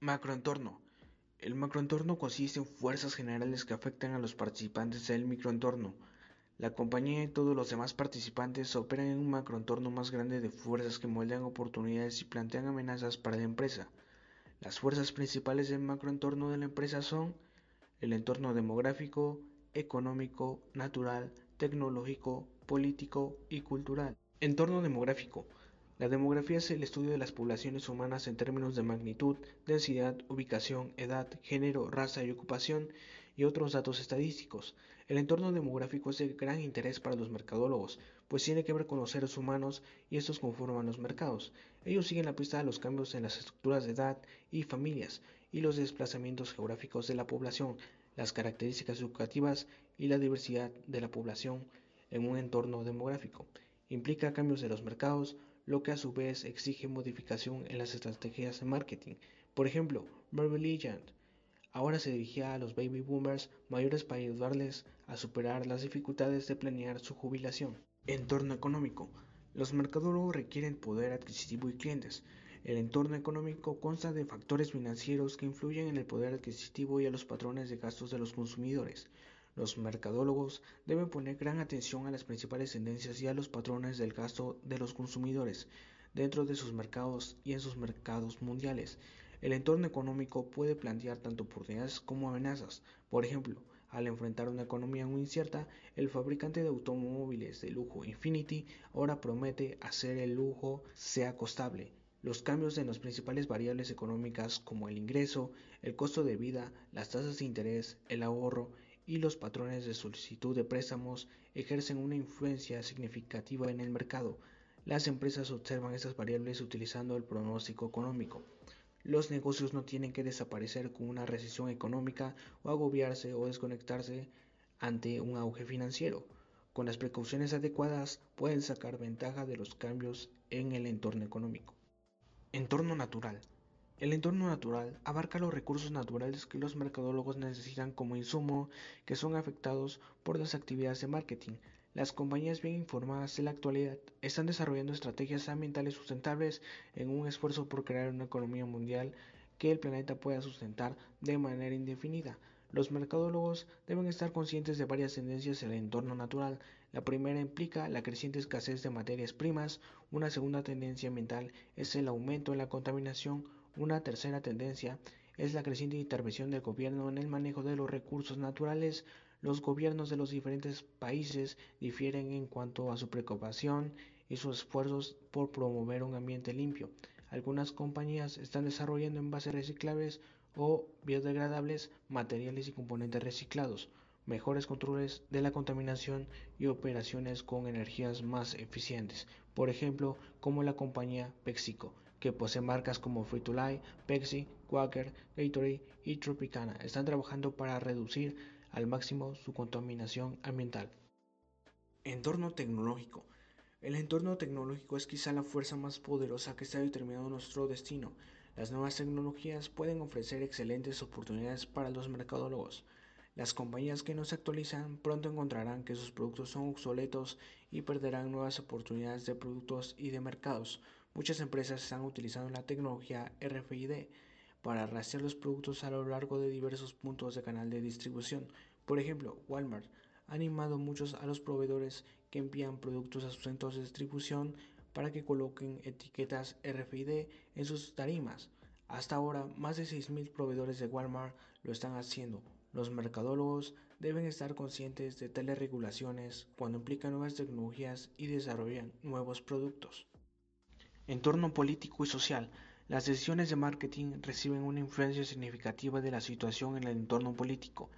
Macroentorno. El macroentorno consiste en fuerzas generales que afectan a los participantes del microentorno. La compañía y todos los demás participantes operan en un macroentorno más grande de fuerzas que moldean oportunidades y plantean amenazas para la empresa. Las fuerzas principales del macroentorno de la empresa son el entorno demográfico, económico, natural, tecnológico, político y cultural. Entorno demográfico la demografía es el estudio de las poblaciones humanas en términos de magnitud, densidad, ubicación, edad, género, raza y ocupación y otros datos estadísticos. El entorno demográfico es de gran interés para los mercadólogos, pues tiene que ver con los seres humanos y estos conforman los mercados. Ellos siguen la pista de los cambios en las estructuras de edad y familias y los desplazamientos geográficos de la población, las características educativas y la diversidad de la población en un entorno demográfico. Implica cambios de los mercados, lo que a su vez exige modificación en las estrategias de marketing. Por ejemplo, Marvel Legend ahora se dirigía a los baby boomers mayores para ayudarles a superar las dificultades de planear su jubilación. Entorno económico. Los mercadólogos requieren poder adquisitivo y clientes. El entorno económico consta de factores financieros que influyen en el poder adquisitivo y a los patrones de gastos de los consumidores. Los mercadólogos deben poner gran atención a las principales tendencias y a los patrones del gasto de los consumidores dentro de sus mercados y en sus mercados mundiales. El entorno económico puede plantear tanto oportunidades como amenazas. Por ejemplo, al enfrentar una economía muy incierta, el fabricante de automóviles de lujo Infinity ahora promete hacer el lujo sea costable. Los cambios en las principales variables económicas como el ingreso, el costo de vida, las tasas de interés, el ahorro y los patrones de solicitud de préstamos ejercen una influencia significativa en el mercado. Las empresas observan estas variables utilizando el pronóstico económico. Los negocios no tienen que desaparecer con una recesión económica o agobiarse o desconectarse ante un auge financiero. Con las precauciones adecuadas pueden sacar ventaja de los cambios en el entorno económico. Entorno natural. El entorno natural abarca los recursos naturales que los mercadólogos necesitan como insumo que son afectados por las actividades de marketing. Las compañías bien informadas en la actualidad están desarrollando estrategias ambientales sustentables en un esfuerzo por crear una economía mundial que el planeta pueda sustentar de manera indefinida. Los mercadólogos deben estar conscientes de varias tendencias en el entorno natural. La primera implica la creciente escasez de materias primas. Una segunda tendencia ambiental es el aumento en la contaminación una tercera tendencia es la creciente intervención del gobierno en el manejo de los recursos naturales. Los gobiernos de los diferentes países difieren en cuanto a su preocupación y sus esfuerzos por promover un ambiente limpio. Algunas compañías están desarrollando envases reciclables o biodegradables, materiales y componentes reciclados, mejores controles de la contaminación y operaciones con energías más eficientes, por ejemplo, como la compañía PepsiCo, que posee marcas como Frito-Lay, Pepsi, Quaker, Gatorade y Tropicana, están trabajando para reducir al máximo su contaminación ambiental. Entorno tecnológico. El entorno tecnológico es quizá la fuerza más poderosa que está determinando nuestro destino. Las nuevas tecnologías pueden ofrecer excelentes oportunidades para los mercadólogos. Las compañías que no se actualizan pronto encontrarán que sus productos son obsoletos y perderán nuevas oportunidades de productos y de mercados. Muchas empresas están utilizando la tecnología RFID para rastrear los productos a lo largo de diversos puntos de canal de distribución. Por ejemplo, Walmart ha animado muchos a los proveedores que envían productos a sus centros de distribución para que coloquen etiquetas RFID en sus tarimas. Hasta ahora, más de 6.000 proveedores de Walmart lo están haciendo. Los mercadólogos deben estar conscientes de tales regulaciones cuando implican nuevas tecnologías y desarrollan nuevos productos. Entorno político y social. Las decisiones de marketing reciben una influencia significativa de la situación en el entorno político.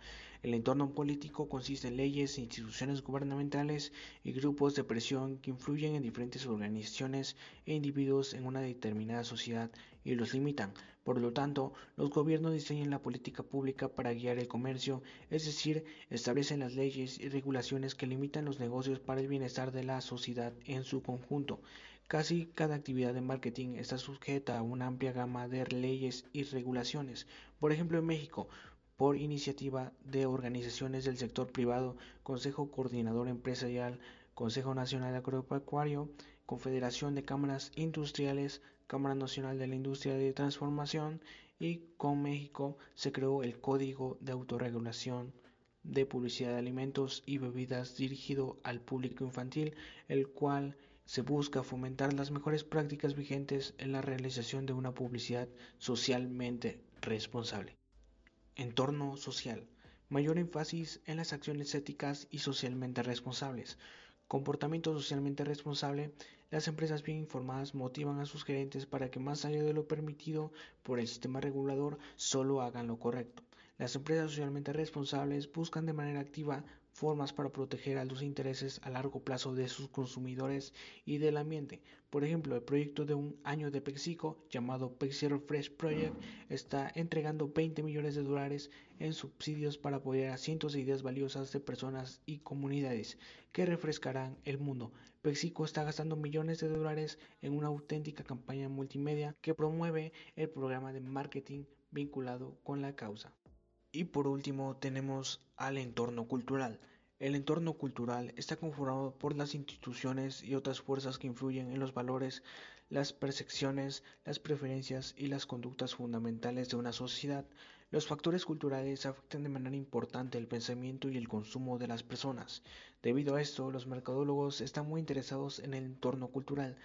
El entorno político consiste en leyes, instituciones gubernamentales y grupos de presión que influyen en diferentes organizaciones e individuos en una determinada sociedad y los limitan. Por lo tanto, los gobiernos diseñan la política pública para guiar el comercio, es decir, establecen las leyes y regulaciones que limitan los negocios para el bienestar de la sociedad en su conjunto. Casi cada actividad de marketing está sujeta a una amplia gama de leyes y regulaciones. Por ejemplo, en México, por iniciativa de organizaciones del sector privado, Consejo Coordinador Empresarial, Consejo Nacional Agropecuario, Confederación de Cámaras Industriales, Cámara Nacional de la Industria de Transformación y con México se creó el Código de Autorregulación de Publicidad de Alimentos y Bebidas dirigido al público infantil, el cual se busca fomentar las mejores prácticas vigentes en la realización de una publicidad socialmente responsable. Entorno social. Mayor énfasis en las acciones éticas y socialmente responsables. Comportamiento socialmente responsable. Las empresas bien informadas motivan a sus gerentes para que más allá de lo permitido por el sistema regulador solo hagan lo correcto. Las empresas socialmente responsables buscan de manera activa formas para proteger a los intereses a largo plazo de sus consumidores y del ambiente. Por ejemplo, el proyecto de un año de PepsiCo llamado Pepsi Refresh Project está entregando 20 millones de dólares en subsidios para apoyar a cientos de ideas valiosas de personas y comunidades que refrescarán el mundo. PepsiCo está gastando millones de dólares en una auténtica campaña multimedia que promueve el programa de marketing vinculado con la causa. Y por último tenemos al entorno cultural. El entorno cultural está conformado por las instituciones y otras fuerzas que influyen en los valores, las percepciones, las preferencias y las conductas fundamentales de una sociedad. Los factores culturales afectan de manera importante el pensamiento y el consumo de las personas. Debido a esto, los mercadólogos están muy interesados en el entorno cultural.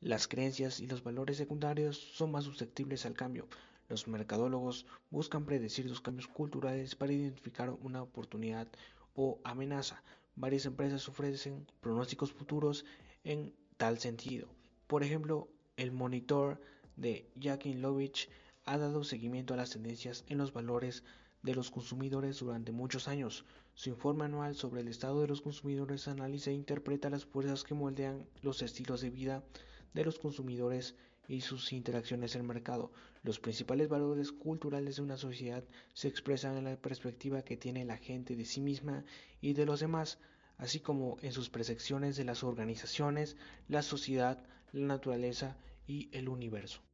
Las creencias y los valores secundarios son más susceptibles al cambio. Los mercadólogos buscan predecir los cambios culturales para identificar una oportunidad o amenaza. Varias empresas ofrecen pronósticos futuros en tal sentido. Por ejemplo, el monitor de Jackie Lovich ha dado seguimiento a las tendencias en los valores de los consumidores durante muchos años. Su informe anual sobre el estado de los consumidores analiza e interpreta las fuerzas que moldean los estilos de vida de los consumidores y sus interacciones en el mercado. Los principales valores culturales de una sociedad se expresan en la perspectiva que tiene la gente de sí misma y de los demás, así como en sus percepciones de las organizaciones, la sociedad, la naturaleza y el universo.